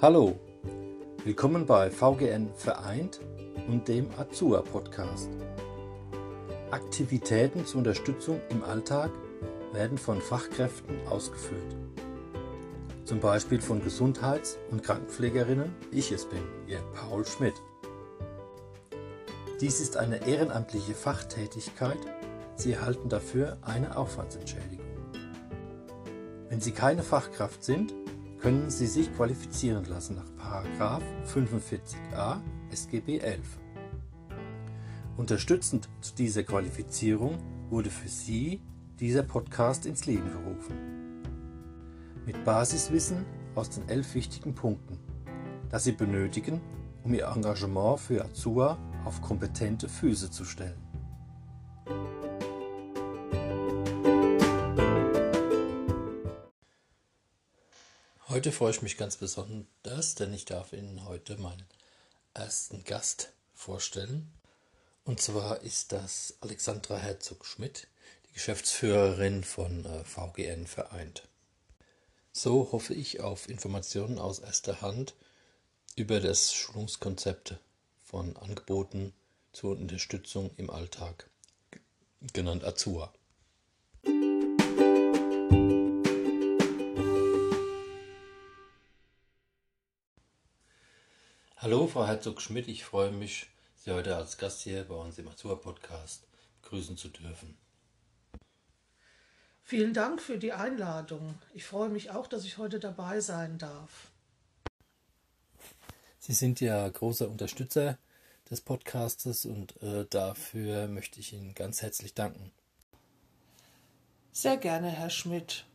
Hallo, willkommen bei VGN Vereint und dem Azua Podcast. Aktivitäten zur Unterstützung im Alltag werden von Fachkräften ausgeführt. Zum Beispiel von Gesundheits- und Krankenpflegerinnen, ich es bin, ihr Paul Schmidt. Dies ist eine ehrenamtliche Fachtätigkeit. Sie erhalten dafür eine Aufwandsentschädigung. Wenn Sie keine Fachkraft sind, können Sie sich qualifizieren lassen nach 45a SGB 11. Unterstützend zu dieser Qualifizierung wurde für Sie dieser Podcast ins Leben gerufen. Mit Basiswissen aus den elf wichtigen Punkten, das Sie benötigen, um Ihr Engagement für Azua auf kompetente Füße zu stellen. Heute freue ich mich ganz besonders, denn ich darf Ihnen heute meinen ersten Gast vorstellen. Und zwar ist das Alexandra Herzog-Schmidt, die Geschäftsführerin von äh, VGN Vereint. So hoffe ich auf Informationen aus erster Hand über das Schulungskonzept von Angeboten zur Unterstützung im Alltag, genannt Azua. Hallo, Frau Herzog-Schmidt. Ich freue mich, Sie heute als Gast hier bei uns im Azur-Podcast begrüßen zu dürfen. Vielen Dank für die Einladung. Ich freue mich auch, dass ich heute dabei sein darf. Sie sind ja großer Unterstützer des Podcastes und äh, dafür möchte ich Ihnen ganz herzlich danken. Sehr gerne, Herr Schmidt.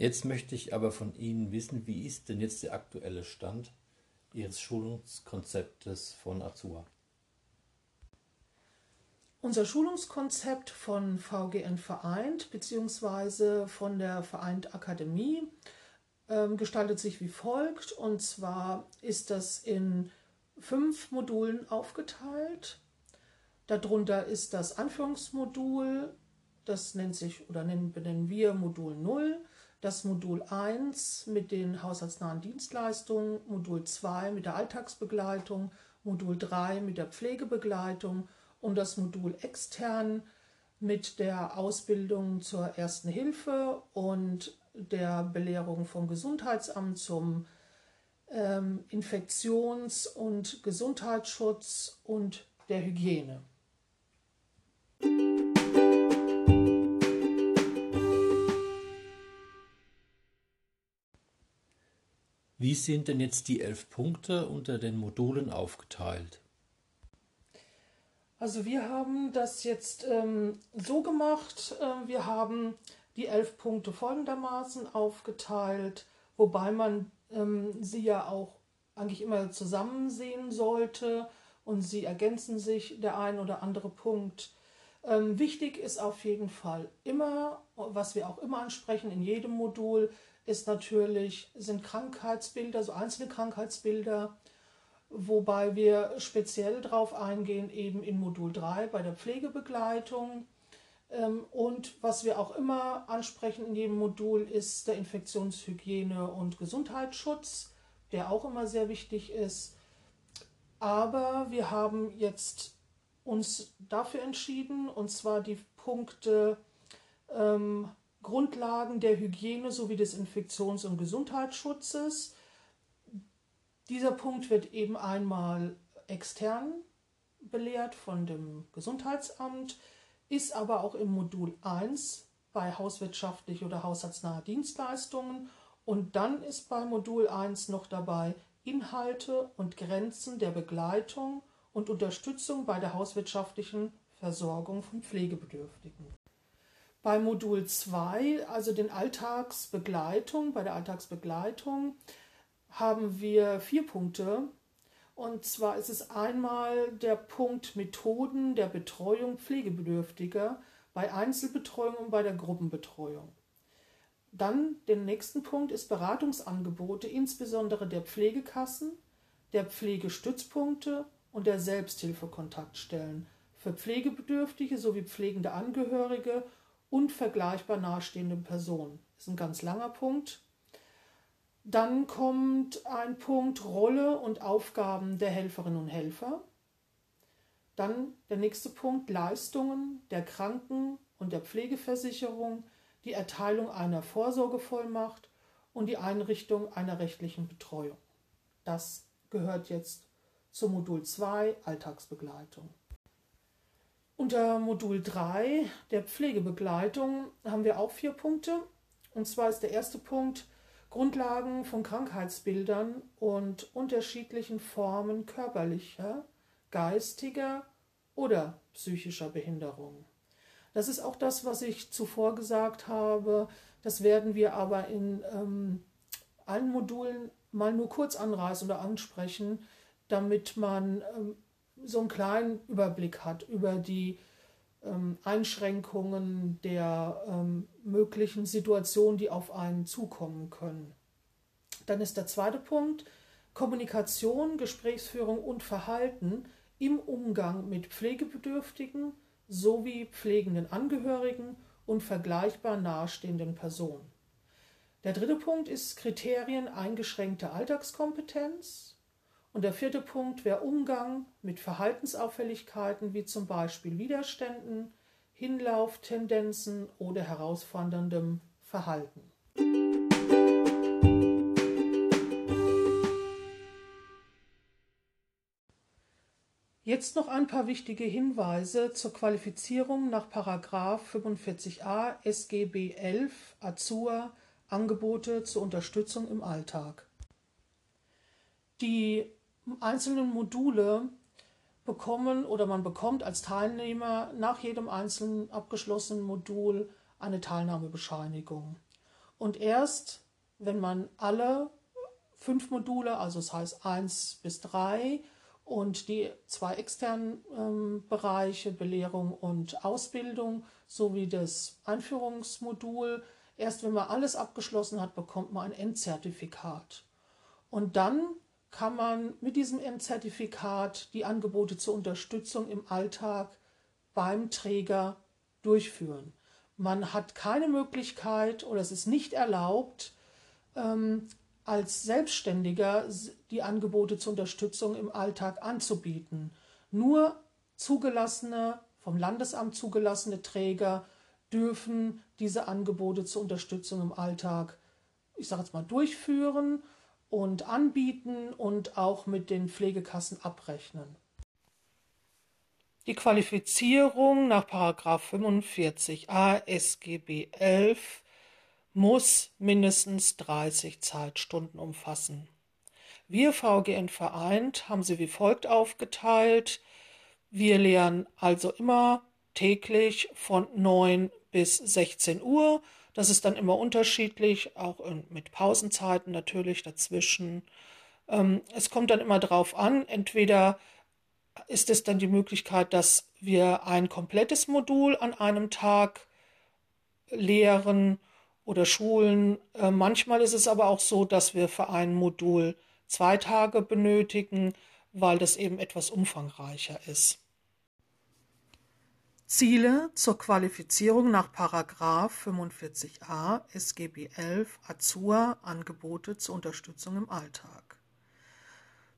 Jetzt möchte ich aber von Ihnen wissen, wie ist denn jetzt der aktuelle Stand Ihres Schulungskonzeptes von Azua? Unser Schulungskonzept von VGN Vereint bzw. von der Vereint Akademie ähm, gestaltet sich wie folgt. Und zwar ist das in fünf Modulen aufgeteilt. Darunter ist das Anführungsmodul, das nennt sich oder nennen, benennen wir Modul 0 das Modul 1 mit den haushaltsnahen Dienstleistungen, Modul 2 mit der Alltagsbegleitung, Modul 3 mit der Pflegebegleitung und das Modul extern mit der Ausbildung zur ersten Hilfe und der Belehrung vom Gesundheitsamt zum ähm, Infektions- und Gesundheitsschutz und der Hygiene. Wie sind denn jetzt die elf Punkte unter den Modulen aufgeteilt? Also wir haben das jetzt ähm, so gemacht, äh, wir haben die elf Punkte folgendermaßen aufgeteilt, wobei man ähm, sie ja auch eigentlich immer zusammen sehen sollte und sie ergänzen sich der ein oder andere Punkt. Ähm, wichtig ist auf jeden Fall immer, was wir auch immer ansprechen in jedem Modul, ist natürlich, sind Krankheitsbilder, so einzelne Krankheitsbilder, wobei wir speziell darauf eingehen, eben in Modul 3 bei der Pflegebegleitung. Ähm, und was wir auch immer ansprechen in jedem Modul ist der Infektionshygiene und Gesundheitsschutz, der auch immer sehr wichtig ist. Aber wir haben jetzt uns dafür entschieden, und zwar die Punkte ähm, Grundlagen der Hygiene sowie des Infektions- und Gesundheitsschutzes. Dieser Punkt wird eben einmal extern belehrt von dem Gesundheitsamt, ist aber auch im Modul 1 bei hauswirtschaftlich oder haushaltsnahe Dienstleistungen und dann ist bei Modul 1 noch dabei Inhalte und Grenzen der Begleitung und Unterstützung bei der hauswirtschaftlichen Versorgung von Pflegebedürftigen. Bei Modul 2, also den Alltagsbegleitung, bei der Alltagsbegleitung haben wir vier Punkte. Und zwar ist es einmal der Punkt Methoden der Betreuung Pflegebedürftiger bei Einzelbetreuung und bei der Gruppenbetreuung. Dann den nächsten Punkt ist Beratungsangebote, insbesondere der Pflegekassen, der Pflegestützpunkte und der Selbsthilfekontaktstellen für Pflegebedürftige sowie pflegende Angehörige und vergleichbar nahestehenden Personen. Das ist ein ganz langer Punkt. Dann kommt ein Punkt Rolle und Aufgaben der Helferinnen und Helfer. Dann der nächste Punkt Leistungen der Kranken- und der Pflegeversicherung, die Erteilung einer Vorsorgevollmacht und die Einrichtung einer rechtlichen Betreuung. Das gehört jetzt zum Modul 2 Alltagsbegleitung. Unter Modul 3 der Pflegebegleitung haben wir auch vier Punkte. Und zwar ist der erste Punkt Grundlagen von Krankheitsbildern und unterschiedlichen Formen körperlicher, geistiger oder psychischer Behinderung. Das ist auch das, was ich zuvor gesagt habe. Das werden wir aber in ähm, allen Modulen mal nur kurz anreißen oder ansprechen, damit man ähm, so einen kleinen Überblick hat über die ähm, Einschränkungen der ähm, möglichen Situationen, die auf einen zukommen können. Dann ist der zweite Punkt Kommunikation, Gesprächsführung und Verhalten im Umgang mit Pflegebedürftigen sowie pflegenden Angehörigen und vergleichbar nahestehenden Personen. Der dritte Punkt ist Kriterien eingeschränkter Alltagskompetenz. Und der vierte Punkt wäre Umgang mit Verhaltensauffälligkeiten wie zum Beispiel Widerständen, Hinlauftendenzen oder herausforderndem Verhalten. Jetzt noch ein paar wichtige Hinweise zur Qualifizierung nach 45a SGB 11 Azur Angebote zur Unterstützung im Alltag. Die einzelnen Module bekommen oder man bekommt als Teilnehmer nach jedem einzelnen abgeschlossenen Modul eine Teilnahmebescheinigung. Und erst wenn man alle fünf Module, also das heißt eins bis drei und die zwei externen ähm, Bereiche Belehrung und Ausbildung sowie das Einführungsmodul, erst wenn man alles abgeschlossen hat, bekommt man ein Endzertifikat. Und dann kann man mit diesem M-Zertifikat die Angebote zur Unterstützung im Alltag beim Träger durchführen. Man hat keine Möglichkeit oder es ist nicht erlaubt, ähm, als Selbstständiger die Angebote zur Unterstützung im Alltag anzubieten. Nur zugelassene, vom Landesamt zugelassene Träger dürfen diese Angebote zur Unterstützung im Alltag, ich sage jetzt mal, durchführen und anbieten und auch mit den Pflegekassen abrechnen. Die Qualifizierung nach 45a SGB 11 muss mindestens 30 Zeitstunden umfassen. Wir VGN vereint haben sie wie folgt aufgeteilt. Wir lehren also immer täglich von 9 bis 16 Uhr das ist dann immer unterschiedlich, auch mit Pausenzeiten natürlich dazwischen. Ähm, es kommt dann immer darauf an, entweder ist es dann die Möglichkeit, dass wir ein komplettes Modul an einem Tag lehren oder schulen. Äh, manchmal ist es aber auch so, dass wir für ein Modul zwei Tage benötigen, weil das eben etwas umfangreicher ist. Ziele zur Qualifizierung nach 45a SGB 11 Azur Angebote zur Unterstützung im Alltag.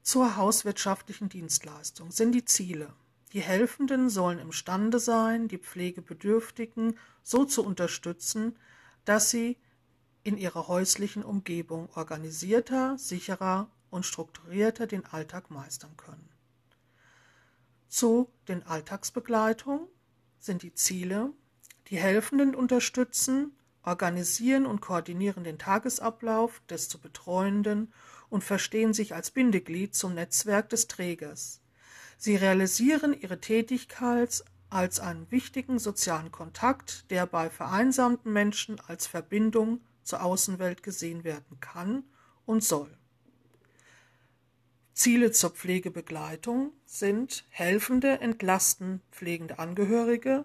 Zur hauswirtschaftlichen Dienstleistung sind die Ziele. Die Helfenden sollen imstande sein, die Pflegebedürftigen so zu unterstützen, dass sie in ihrer häuslichen Umgebung organisierter, sicherer und strukturierter den Alltag meistern können. Zu den Alltagsbegleitungen sind die Ziele, die Helfenden unterstützen, organisieren und koordinieren den Tagesablauf des zu Betreuenden und verstehen sich als Bindeglied zum Netzwerk des Trägers. Sie realisieren ihre Tätigkeit als einen wichtigen sozialen Kontakt, der bei vereinsamten Menschen als Verbindung zur Außenwelt gesehen werden kann und soll. Ziele zur Pflegebegleitung sind Helfende entlasten pflegende Angehörige,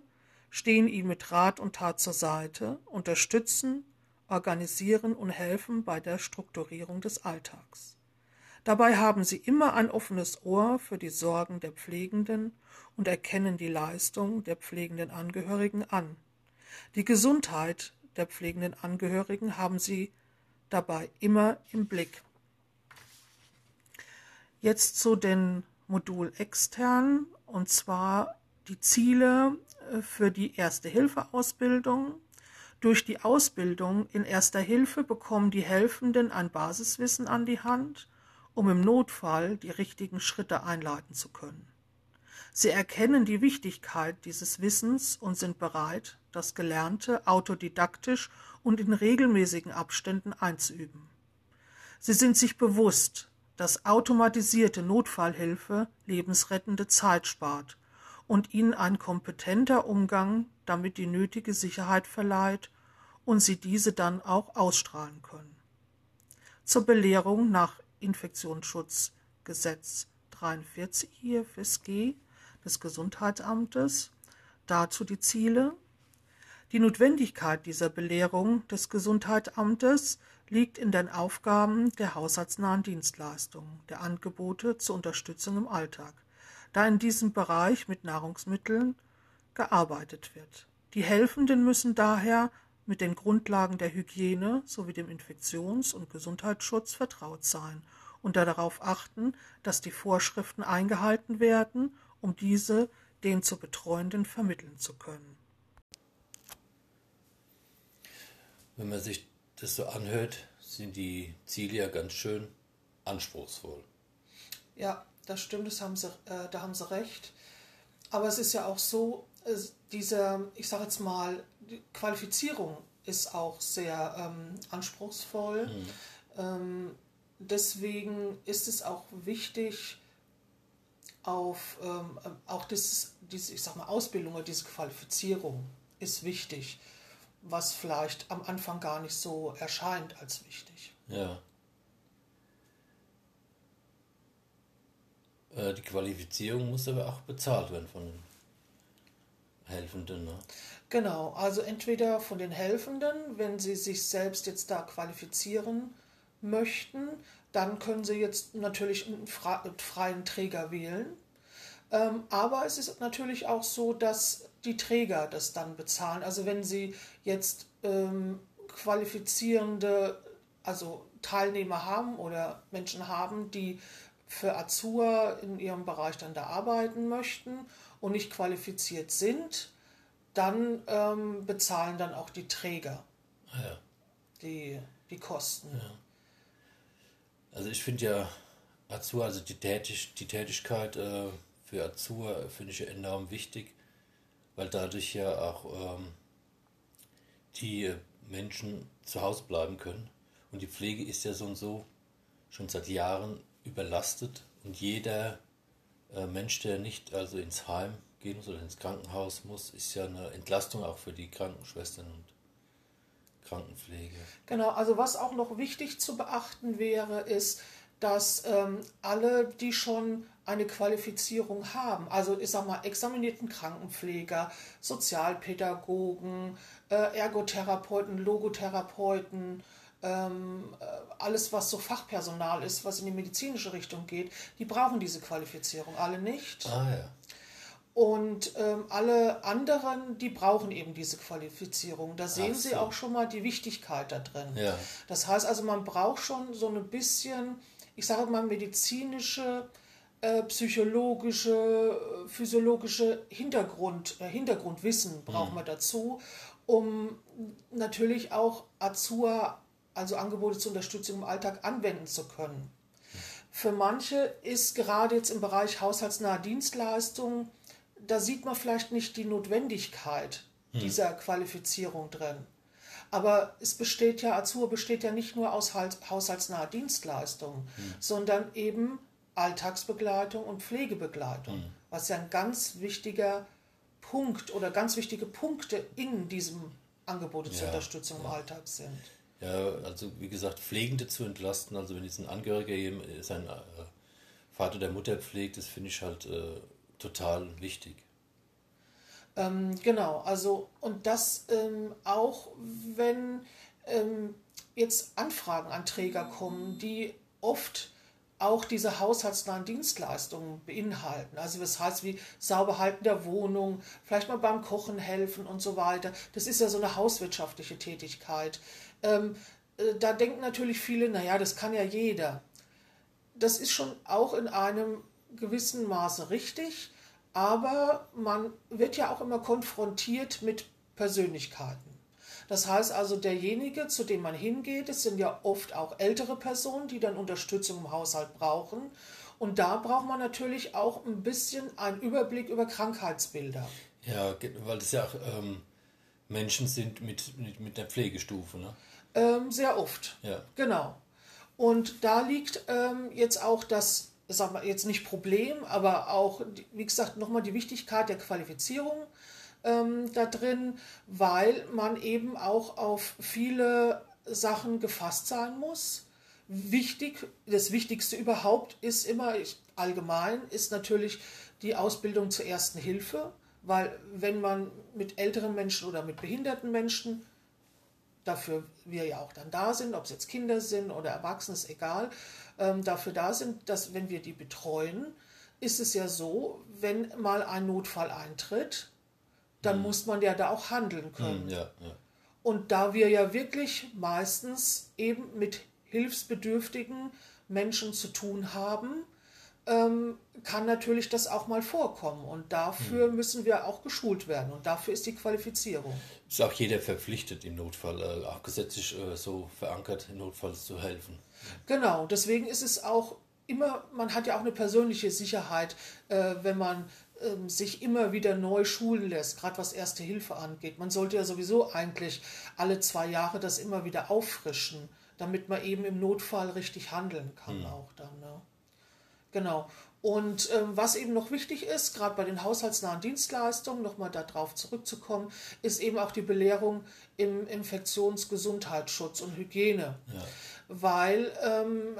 stehen ihnen mit Rat und Tat zur Seite, unterstützen, organisieren und helfen bei der Strukturierung des Alltags. Dabei haben sie immer ein offenes Ohr für die Sorgen der Pflegenden und erkennen die Leistung der pflegenden Angehörigen an. Die Gesundheit der pflegenden Angehörigen haben sie dabei immer im Blick. Jetzt zu den Modul extern und zwar die Ziele äh, für die Erste-Hilfe-Ausbildung. Durch die Ausbildung in Erster Hilfe bekommen die Helfenden ein Basiswissen an die Hand, um im Notfall die richtigen Schritte einleiten zu können. Sie erkennen die Wichtigkeit dieses Wissens und sind bereit, das Gelernte autodidaktisch und in regelmäßigen Abständen einzuüben. Sie sind sich bewusst, dass automatisierte Notfallhilfe lebensrettende Zeit spart und ihnen ein kompetenter Umgang damit die nötige Sicherheit verleiht und sie diese dann auch ausstrahlen können. Zur Belehrung nach Infektionsschutzgesetz 43 IFSG des Gesundheitsamtes, dazu die Ziele. Die Notwendigkeit dieser Belehrung des Gesundheitsamtes liegt in den Aufgaben der haushaltsnahen Dienstleistungen, der Angebote zur Unterstützung im Alltag da in diesem Bereich mit Nahrungsmitteln gearbeitet wird. Die Helfenden müssen daher mit den Grundlagen der Hygiene sowie dem Infektions- und Gesundheitsschutz vertraut sein und darauf achten, dass die Vorschriften eingehalten werden, um diese den zu Betreuenden vermitteln zu können. Wenn man sich das so anhört, sind die Ziele ja ganz schön anspruchsvoll. Ja, das stimmt, das haben sie, äh, da haben sie recht. Aber es ist ja auch so, diese, ich sage jetzt mal, die Qualifizierung ist auch sehr ähm, anspruchsvoll. Mhm. Ähm, deswegen ist es auch wichtig, auf ähm, auch das, diese, ich sag mal, Ausbildung oder diese Qualifizierung ist wichtig, was vielleicht am Anfang gar nicht so erscheint als wichtig. Ja. Äh, die Qualifizierung muss aber auch bezahlt werden von den Helfenden. Ne? Genau, also entweder von den Helfenden, wenn sie sich selbst jetzt da qualifizieren möchten, dann können sie jetzt natürlich einen freien Träger wählen. Ähm, aber es ist natürlich auch so, dass die Träger das dann bezahlen. Also wenn sie jetzt ähm, qualifizierende, also Teilnehmer haben oder Menschen haben, die für Azur in ihrem Bereich dann da arbeiten möchten und nicht qualifiziert sind, dann ähm, bezahlen dann auch die Träger ah, ja. die, die Kosten. Ja. Also ich finde ja Azur, also die, Tätig, die Tätigkeit äh, für Azur finde ich enorm wichtig, weil dadurch ja auch ähm, die Menschen zu Hause bleiben können. Und die Pflege ist ja so und so schon seit Jahren überlastet und jeder äh, Mensch, der nicht also ins Heim gehen muss oder ins Krankenhaus muss, ist ja eine Entlastung auch für die Krankenschwestern und Krankenpflege. Genau, also was auch noch wichtig zu beachten wäre, ist, dass ähm, alle, die schon eine Qualifizierung haben, also ich sag mal examinierten Krankenpfleger, Sozialpädagogen, äh, Ergotherapeuten, Logotherapeuten, ähm, äh, alles, was so Fachpersonal ist, was in die medizinische Richtung geht, die brauchen diese Qualifizierung alle nicht. Ah, ja. Und ähm, alle anderen, die brauchen eben diese Qualifizierung. Da sehen so. Sie auch schon mal die Wichtigkeit da drin. Ja. Das heißt also, man braucht schon so ein bisschen, ich sage mal, medizinische, äh, psychologische, physiologische Hintergrund, äh, Hintergrundwissen braucht mhm. man dazu, um natürlich auch Azur also Angebote zur Unterstützung im Alltag anwenden zu können. Für manche ist gerade jetzt im Bereich haushaltsnahe Dienstleistungen, da sieht man vielleicht nicht die Notwendigkeit hm. dieser Qualifizierung drin. Aber es besteht ja, Azur besteht ja nicht nur aus haushaltsnaher Dienstleistungen, hm. sondern eben Alltagsbegleitung und Pflegebegleitung, hm. was ja ein ganz wichtiger Punkt oder ganz wichtige Punkte in diesem Angebote zur ja, Unterstützung im Alltag sind. Ja, also wie gesagt, Pflegende zu entlasten, also wenn jetzt ein Angehöriger sein äh, Vater der Mutter pflegt, das finde ich halt äh, total wichtig. Ähm, genau, also und das ähm, auch, wenn ähm, jetzt Anfragen an Träger kommen, die oft auch diese haushaltsnahen Dienstleistungen beinhalten. Also das heißt wie Sauberhalten der Wohnung, vielleicht mal beim Kochen helfen und so weiter. Das ist ja so eine hauswirtschaftliche Tätigkeit. Ähm, äh, da denken natürlich viele, naja, das kann ja jeder. Das ist schon auch in einem gewissen Maße richtig, aber man wird ja auch immer konfrontiert mit Persönlichkeiten. Das heißt also, derjenige, zu dem man hingeht, es sind ja oft auch ältere Personen, die dann Unterstützung im Haushalt brauchen. Und da braucht man natürlich auch ein bisschen einen Überblick über Krankheitsbilder. Ja, weil es ja auch ähm, Menschen sind mit, mit, mit der Pflegestufe, ne? Ähm, sehr oft. Ja. Genau. Und da liegt ähm, jetzt auch das, sagen wir jetzt nicht Problem, aber auch, wie gesagt, nochmal die Wichtigkeit der Qualifizierung ähm, da drin, weil man eben auch auf viele Sachen gefasst sein muss. Wichtig, das Wichtigste überhaupt ist immer allgemein, ist natürlich die Ausbildung zur ersten Hilfe, weil wenn man mit älteren Menschen oder mit behinderten Menschen, dafür wir ja auch dann da sind, ob es jetzt Kinder sind oder Erwachsene, ist egal, ähm, dafür da sind, dass wenn wir die betreuen, ist es ja so, wenn mal ein Notfall eintritt, dann mhm. muss man ja da auch handeln können. Mhm, ja, ja. Und da wir ja wirklich meistens eben mit hilfsbedürftigen Menschen zu tun haben, ähm, kann natürlich das auch mal vorkommen. Und dafür mhm. müssen wir auch geschult werden. Und dafür ist die Qualifizierung. Ist auch jeder verpflichtet im Notfall, äh, auch gesetzlich äh, so verankert, im Notfall zu helfen. Genau, deswegen ist es auch immer, man hat ja auch eine persönliche Sicherheit, äh, wenn man ähm, sich immer wieder neu schulen lässt, gerade was Erste Hilfe angeht. Man sollte ja sowieso eigentlich alle zwei Jahre das immer wieder auffrischen, damit man eben im Notfall richtig handeln kann mhm. auch dann. Ne? Genau. Und ähm, was eben noch wichtig ist, gerade bei den haushaltsnahen Dienstleistungen, nochmal darauf zurückzukommen, ist eben auch die Belehrung im Infektionsgesundheitsschutz und Hygiene. Ja. Weil ähm,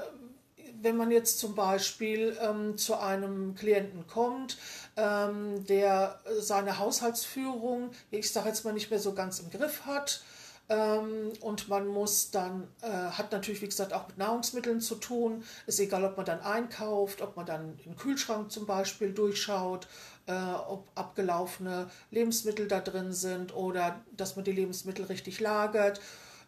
wenn man jetzt zum Beispiel ähm, zu einem Klienten kommt, ähm, der seine Haushaltsführung, ich sage jetzt mal nicht mehr so ganz im Griff hat, ähm, und man muss dann, äh, hat natürlich, wie gesagt, auch mit Nahrungsmitteln zu tun. Ist egal, ob man dann einkauft, ob man dann im Kühlschrank zum Beispiel durchschaut, äh, ob abgelaufene Lebensmittel da drin sind oder dass man die Lebensmittel richtig lagert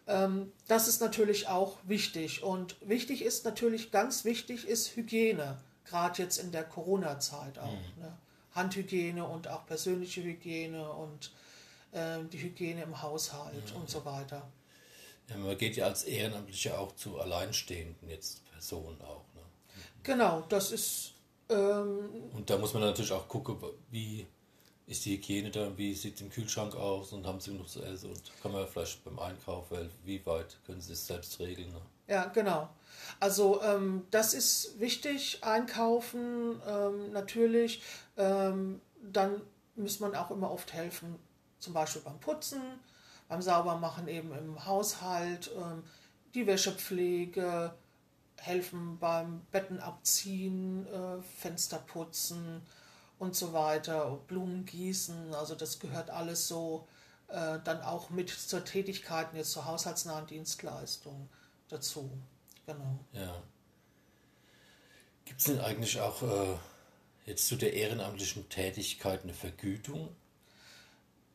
ähm, das ist natürlich auch wichtig. Und wichtig ist natürlich, ganz wichtig ist Hygiene, gerade jetzt in der Corona-Zeit auch. Mhm. Ne? Handhygiene und auch persönliche Hygiene und äh, die Hygiene im Haushalt mhm. und so weiter. Ja, man geht ja als Ehrenamtlicher auch zu alleinstehenden jetzt Personen auch. Ne? Genau, das ist. Ähm, und da muss man natürlich auch gucken, wie ist die Hygiene da, wie sieht es im Kühlschrank aus und haben sie genug zu essen und kann man vielleicht beim Einkauf, weil wie weit können sie es selbst regeln? Ne? Ja, genau. Also ähm, das ist wichtig, einkaufen ähm, natürlich. Ähm, dann muss man auch immer oft helfen, zum Beispiel beim Putzen, beim Saubermachen eben im Haushalt, ähm, die Wäschepflege, helfen beim Betten abziehen, äh, Fenster putzen und so weiter, Blumen gießen, also das gehört alles so äh, dann auch mit zur Tätigkeit, jetzt zur haushaltsnahen Dienstleistung dazu. Genau. Ja. Gibt es denn eigentlich auch äh, jetzt zu der ehrenamtlichen Tätigkeit eine Vergütung?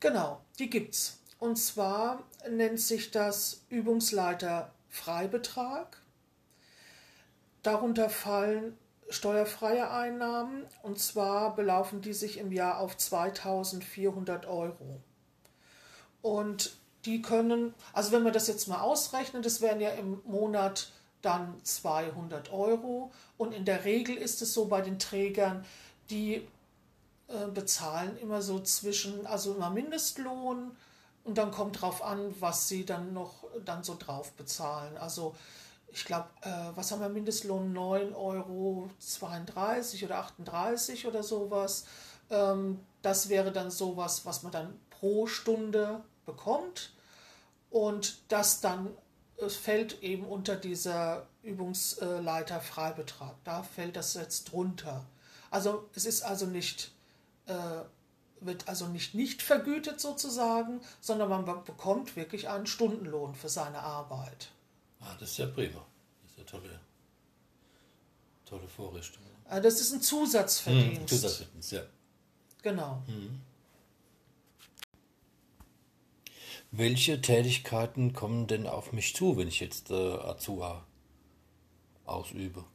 Genau, die gibt's. Und zwar nennt sich das Übungsleiter Freibetrag. Darunter fallen steuerfreie Einnahmen und zwar belaufen die sich im Jahr auf 2400 Euro. Und die können, also wenn wir das jetzt mal ausrechnen, das wären ja im Monat dann 200 Euro und in der Regel ist es so bei den Trägern, die äh, bezahlen immer so zwischen, also immer Mindestlohn und dann kommt drauf an, was sie dann noch dann so drauf bezahlen. Also ich glaube, äh, was haben wir Mindestlohn? 9,32 Euro oder 38 oder sowas. Ähm, das wäre dann sowas, was man dann pro Stunde bekommt. Und das dann es fällt eben unter dieser Übungsleiter Freibetrag. Da fällt das jetzt drunter. Also es ist also nicht, äh, wird also nicht nicht vergütet sozusagen, sondern man bekommt wirklich einen Stundenlohn für seine Arbeit. Ah, das ist ja prima. Das ist ja tolle, tolle Vorrichtung. Ah, das ist ein Zusatzverdienst. Hm, Zusatzverdienst, ja. Genau. Hm. Welche Tätigkeiten kommen denn auf mich zu, wenn ich jetzt äh, Azua ausübe?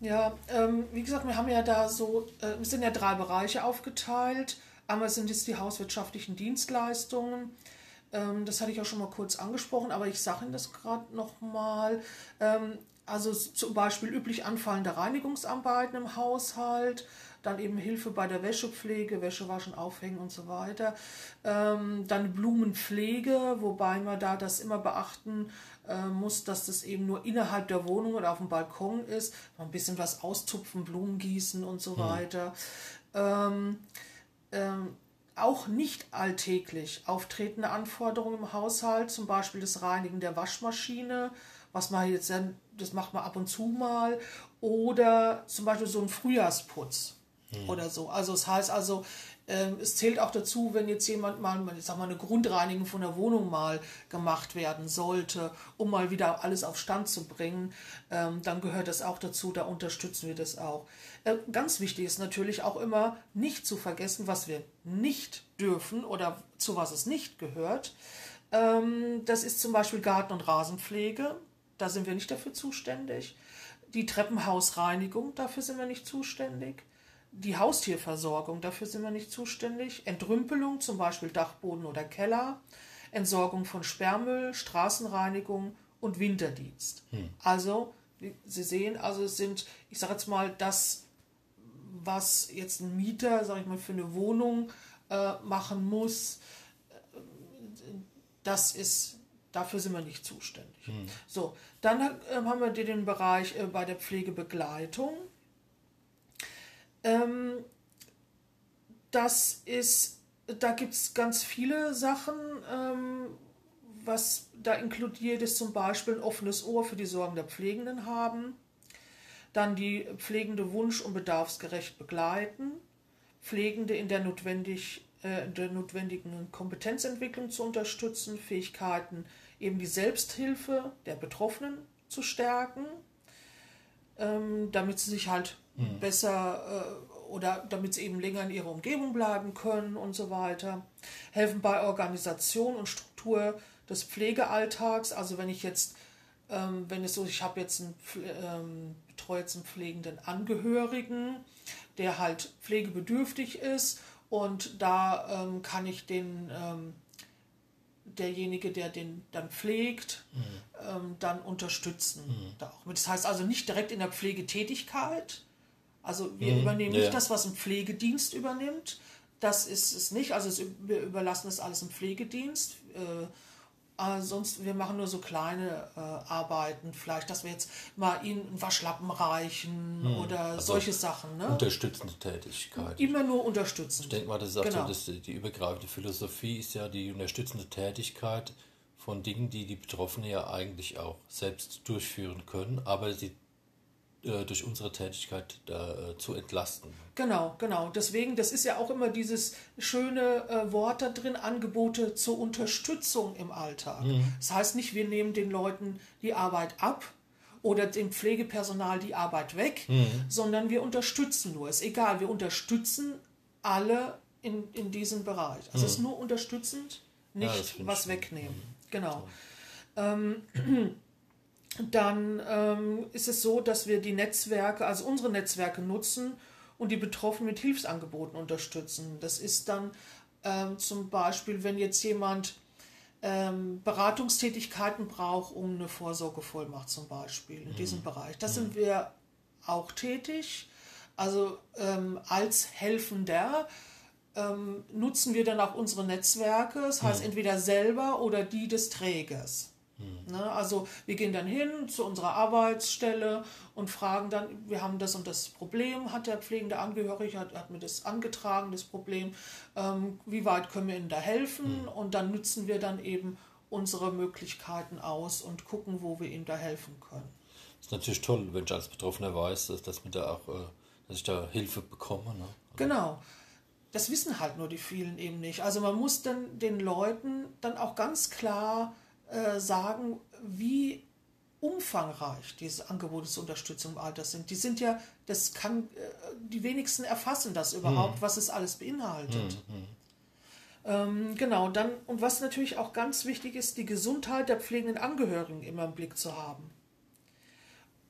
Ja, ähm, wie gesagt, wir haben ja da so, äh, wir sind ja drei Bereiche aufgeteilt. Einmal sind es die hauswirtschaftlichen Dienstleistungen. Ähm, das hatte ich auch schon mal kurz angesprochen, aber ich sage Ihnen das gerade nochmal. Ähm, also zum Beispiel üblich anfallende Reinigungsarbeiten im Haushalt, dann eben Hilfe bei der Wäschepflege, Wäsche waschen, aufhängen und so weiter. Ähm, dann Blumenpflege, wobei man da das immer beachten äh, muss, dass das eben nur innerhalb der Wohnung oder auf dem Balkon ist. Ein bisschen was austupfen, Blumen gießen und so mhm. weiter. Ähm, ähm, auch nicht alltäglich auftretende Anforderungen im Haushalt, zum Beispiel das Reinigen der Waschmaschine, was man jetzt dann, das macht man ab und zu mal, oder zum Beispiel so ein Frühjahrsputz hm. oder so. Also das heißt also, es zählt auch dazu, wenn jetzt jemand mal, ich sag mal, eine Grundreinigung von der Wohnung mal gemacht werden sollte, um mal wieder alles auf Stand zu bringen, ähm, dann gehört das auch dazu, da unterstützen wir das auch. Äh, ganz wichtig ist natürlich auch immer nicht zu vergessen, was wir nicht dürfen oder zu was es nicht gehört. Ähm, das ist zum Beispiel Garten- und Rasenpflege, da sind wir nicht dafür zuständig. Die Treppenhausreinigung, dafür sind wir nicht zuständig die Haustierversorgung, dafür sind wir nicht zuständig. Entrümpelung, zum Beispiel Dachboden oder Keller. Entsorgung von Sperrmüll, Straßenreinigung und Winterdienst. Hm. Also, Sie sehen, also es sind, ich sage jetzt mal, das, was jetzt ein Mieter, sage ich mal, für eine Wohnung äh, machen muss, äh, das ist, dafür sind wir nicht zuständig. Hm. So, dann äh, haben wir den Bereich äh, bei der Pflegebegleitung. Ähm, das ist, da gibt es ganz viele Sachen. Ähm, was da inkludiert ist zum Beispiel ein offenes Ohr für die Sorgen der Pflegenden haben, dann die Pflegende wunsch- und bedarfsgerecht begleiten, Pflegende in der, notwendig, äh, der notwendigen Kompetenzentwicklung zu unterstützen, Fähigkeiten, eben die Selbsthilfe der Betroffenen zu stärken, ähm, damit sie sich halt mhm. besser äh, oder damit sie eben länger in ihrer Umgebung bleiben können und so weiter. Helfen bei Organisation und Struktur des Pflegealltags. Also wenn ich jetzt, ähm, wenn es so, ich habe jetzt einen, ähm, betreue jetzt einen pflegenden Angehörigen, der halt pflegebedürftig ist und da ähm, kann ich den ähm, derjenige, der den dann pflegt, mhm. ähm, dann unterstützen. Mhm. Da auch. Das heißt also nicht direkt in der Pflegetätigkeit, also wir mhm. übernehmen ja. nicht das, was ein Pflegedienst übernimmt. Das ist es nicht. Also es, wir überlassen das alles im Pflegedienst. Äh, äh, sonst, wir machen nur so kleine äh, Arbeiten, vielleicht, dass wir jetzt mal ihnen einen Waschlappen reichen hm. oder also solche Sachen. Ne? Unterstützende Tätigkeit. Immer nur unterstützend. Ich denke mal, das ist auch genau. so, die übergreifende Philosophie ist ja die unterstützende Tätigkeit von Dingen, die die Betroffenen ja eigentlich auch selbst durchführen können, aber sie äh, durch unsere Tätigkeit da, äh, zu entlasten. Genau, genau. Deswegen, das ist ja auch immer dieses schöne äh, Wort da drin, Angebote zur Unterstützung im Alltag. Mhm. Das heißt nicht, wir nehmen den Leuten die Arbeit ab oder dem Pflegepersonal die Arbeit weg, mhm. sondern wir unterstützen nur. Ist egal, wir unterstützen alle in, in diesem Bereich. Also mhm. es ist nur unterstützend, nicht ja, was wegnehmen. Mhm. Genau. Ähm, dann ähm, ist es so, dass wir die Netzwerke, also unsere Netzwerke nutzen und die Betroffenen mit Hilfsangeboten unterstützen. Das ist dann ähm, zum Beispiel, wenn jetzt jemand ähm, Beratungstätigkeiten braucht, um eine Vorsorgevollmacht zum Beispiel in mhm. diesem Bereich. Da mhm. sind wir auch tätig. Also ähm, als Helfender ähm, nutzen wir dann auch unsere Netzwerke, das heißt mhm. entweder selber oder die des Trägers. Mhm. Ne, also wir gehen dann hin zu unserer Arbeitsstelle und fragen dann, wir haben das und das Problem, hat der pflegende Angehörige, hat, hat mir das angetragen, das Problem, ähm, wie weit können wir Ihnen da helfen? Mhm. Und dann nutzen wir dann eben unsere Möglichkeiten aus und gucken, wo wir ihm da helfen können. Das ist natürlich toll, wenn ich als Betroffener weiß, dass, dass, da auch, äh, dass ich da Hilfe bekomme. Ne? Genau. Das wissen halt nur die vielen eben nicht. Also man muss dann den Leuten dann auch ganz klar äh, sagen, wie umfangreich diese Angebote zur Unterstützung im Alter sind. Die sind ja, das kann, äh, die wenigsten erfassen das überhaupt, hm. was es alles beinhaltet. Hm, hm. Ähm, genau, dann, und was natürlich auch ganz wichtig ist, die Gesundheit der pflegenden Angehörigen immer im Blick zu haben.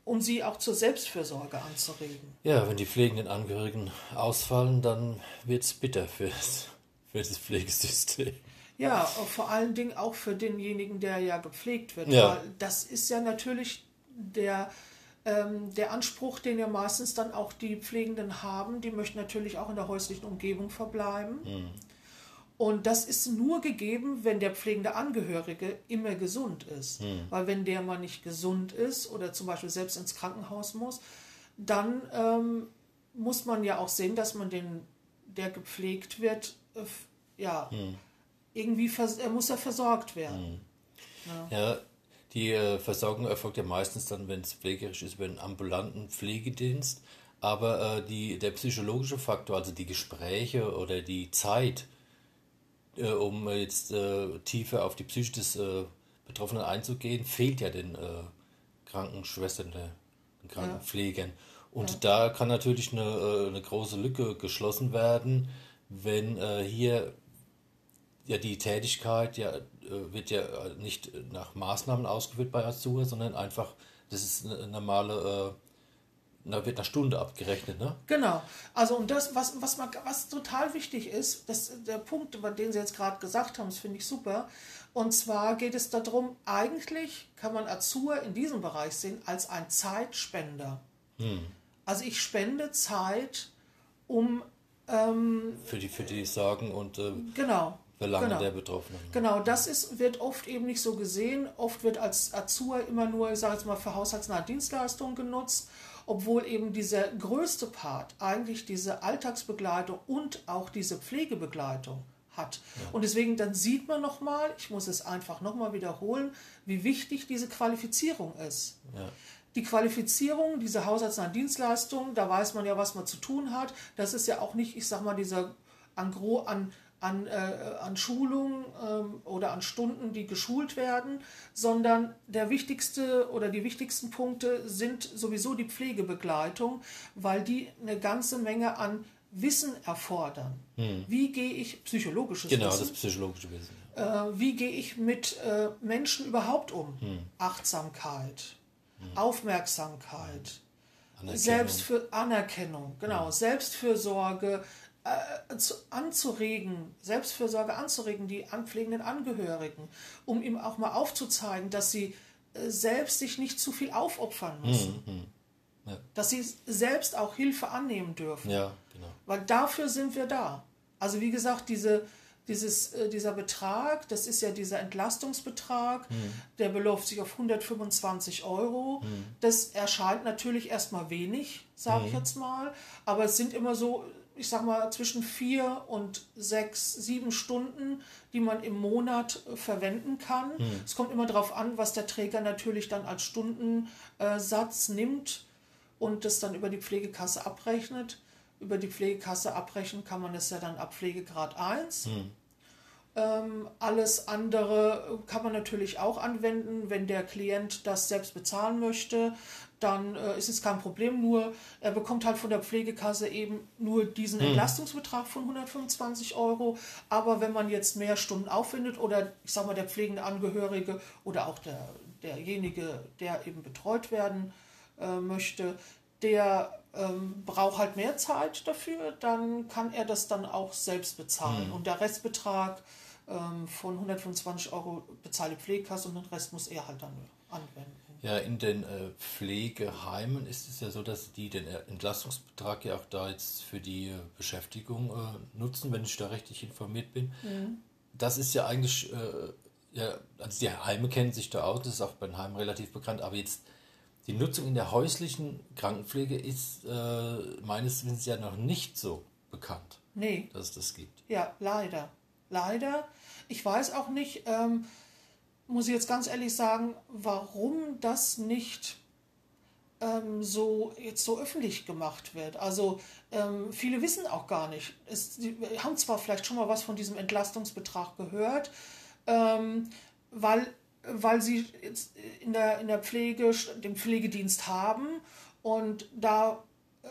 Um sie auch zur Selbstfürsorge anzuregen. Ja, wenn die pflegenden Angehörigen ausfallen, dann wird es bitter für das Pflegesystem. Ja, vor allen Dingen auch für denjenigen, der ja gepflegt wird. Ja. Weil das ist ja natürlich der, ähm, der Anspruch, den ja meistens dann auch die Pflegenden haben. Die möchten natürlich auch in der häuslichen Umgebung verbleiben. Und das ist nur gegeben, wenn der pflegende Angehörige immer gesund ist. Weil wenn der mal nicht gesund ist oder zum Beispiel selbst ins Krankenhaus muss, dann ähm, muss man ja auch sehen, dass man den, der gepflegt wird, äh, ja, irgendwie er muss ja versorgt werden. Ja, die äh, Versorgung erfolgt ja meistens dann, wenn es pflegerisch ist, über einen ambulanten Pflegedienst. Aber äh, die, der psychologische Faktor, also die Gespräche oder die Zeit, äh, um jetzt äh, tiefer auf die Psyche des äh, Betroffenen einzugehen, fehlt ja den Krankenschwestern, den Krankenpflegern. Und da kann natürlich eine, eine große Lücke geschlossen werden, wenn hier ja, die Tätigkeit ja, äh, wird ja äh, nicht nach Maßnahmen ausgeführt bei Azur, sondern einfach, das ist eine normale, äh, da wird nach Stunde abgerechnet, ne? Genau. Also und das, was, was, man, was total wichtig ist, das, der Punkt, über den Sie jetzt gerade gesagt haben, das finde ich super. Und zwar geht es darum, eigentlich kann man Azur in diesem Bereich sehen als ein Zeitspender. Also ich spende Zeit, um ähm, Für die, für die Sorgen und äh, genau. Belange genau. der Betroffenen. Genau, das ist, wird oft eben nicht so gesehen. Oft wird als Azur immer nur, ich sage jetzt mal, für haushaltsnahe Dienstleistungen genutzt, obwohl eben dieser größte Part eigentlich diese Alltagsbegleitung und auch diese Pflegebegleitung hat. Und deswegen dann sieht man nochmal, ich muss es einfach nochmal wiederholen, wie wichtig diese Qualifizierung ist. Ja. Die Qualifizierung, diese haushaltsnahen Dienstleistungen, da weiß man ja, was man zu tun hat. Das ist ja auch nicht, ich sag mal, dieser Angro an, an, äh, an Schulungen ähm, oder an Stunden, die geschult werden, sondern der wichtigste oder die wichtigsten Punkte sind sowieso die Pflegebegleitung, weil die eine ganze Menge an Wissen erfordern. Wie gehe ich psychologisches Genau, Wissen? das psychologische Wissen. äh, wie gehe ich mit äh, Menschen überhaupt um? Achtsamkeit, Aufmerksamkeit, Anerkennung. Selbst für Anerkennung, genau, Selbstfürsorge äh, zu, anzuregen, Selbstfürsorge anzuregen, die anpflegenden Angehörigen, um ihm auch mal aufzuzeigen, dass sie äh, selbst sich nicht zu viel aufopfern müssen. Ja. Dass sie selbst auch Hilfe annehmen dürfen. Ja, genau. Weil dafür sind wir da. Also wie gesagt, diese, dieses, äh, dieser Betrag, das ist ja dieser Entlastungsbetrag, der beläuft sich auf 125 Euro. Das erscheint natürlich erstmal wenig, sage ich jetzt mal, aber es sind immer so, ich sag mal, zwischen vier und sechs, sieben Stunden, die man im Monat äh, verwenden kann. Es kommt immer darauf an, was der Träger natürlich dann als Stundensatz nimmt und das dann über die Pflegekasse abrechnet. Über die Pflegekasse abrechnen kann man es ja dann ab Pflegegrad 1. Ähm, alles andere kann man natürlich auch anwenden, wenn der Klient das selbst bezahlen möchte. Dann äh, ist es kein Problem, nur er bekommt halt von der Pflegekasse eben nur diesen Entlastungsbetrag von 125 Euro. Aber wenn man jetzt mehr Stunden aufwendet oder ich sag mal der pflegende Angehörige oder auch der, derjenige, der eben betreut werden äh, möchte, der ähm, braucht halt mehr Zeit dafür, dann kann er das dann auch selbst bezahlen. Und der Restbetrag von 125 Euro bezahlt die Pflegekasse und den Rest muss er halt dann anwenden. Ja, in den äh, Pflegeheimen ist es ja so, dass die den Entlastungsbetrag ja auch da jetzt für die äh, Beschäftigung äh, nutzen, wenn ich da richtig informiert bin. Das ist ja eigentlich, äh, ja, also die Heime kennen sich da aus, das ist auch bei den Heimen relativ bekannt, aber jetzt die Nutzung in der häuslichen Krankenpflege ist äh, meines Wissens ja noch nicht so bekannt, Nee, dass es das gibt. ja, leider. Leider. Ich weiß auch nicht, ähm, muss ich jetzt ganz ehrlich sagen, warum das nicht ähm, so jetzt so öffentlich gemacht wird. Also ähm, viele wissen auch gar nicht. Es, die haben zwar vielleicht schon mal was von diesem Entlastungsbetrag gehört, ähm, weil, weil sie jetzt in der, in der Pflege den Pflegedienst haben und da äh,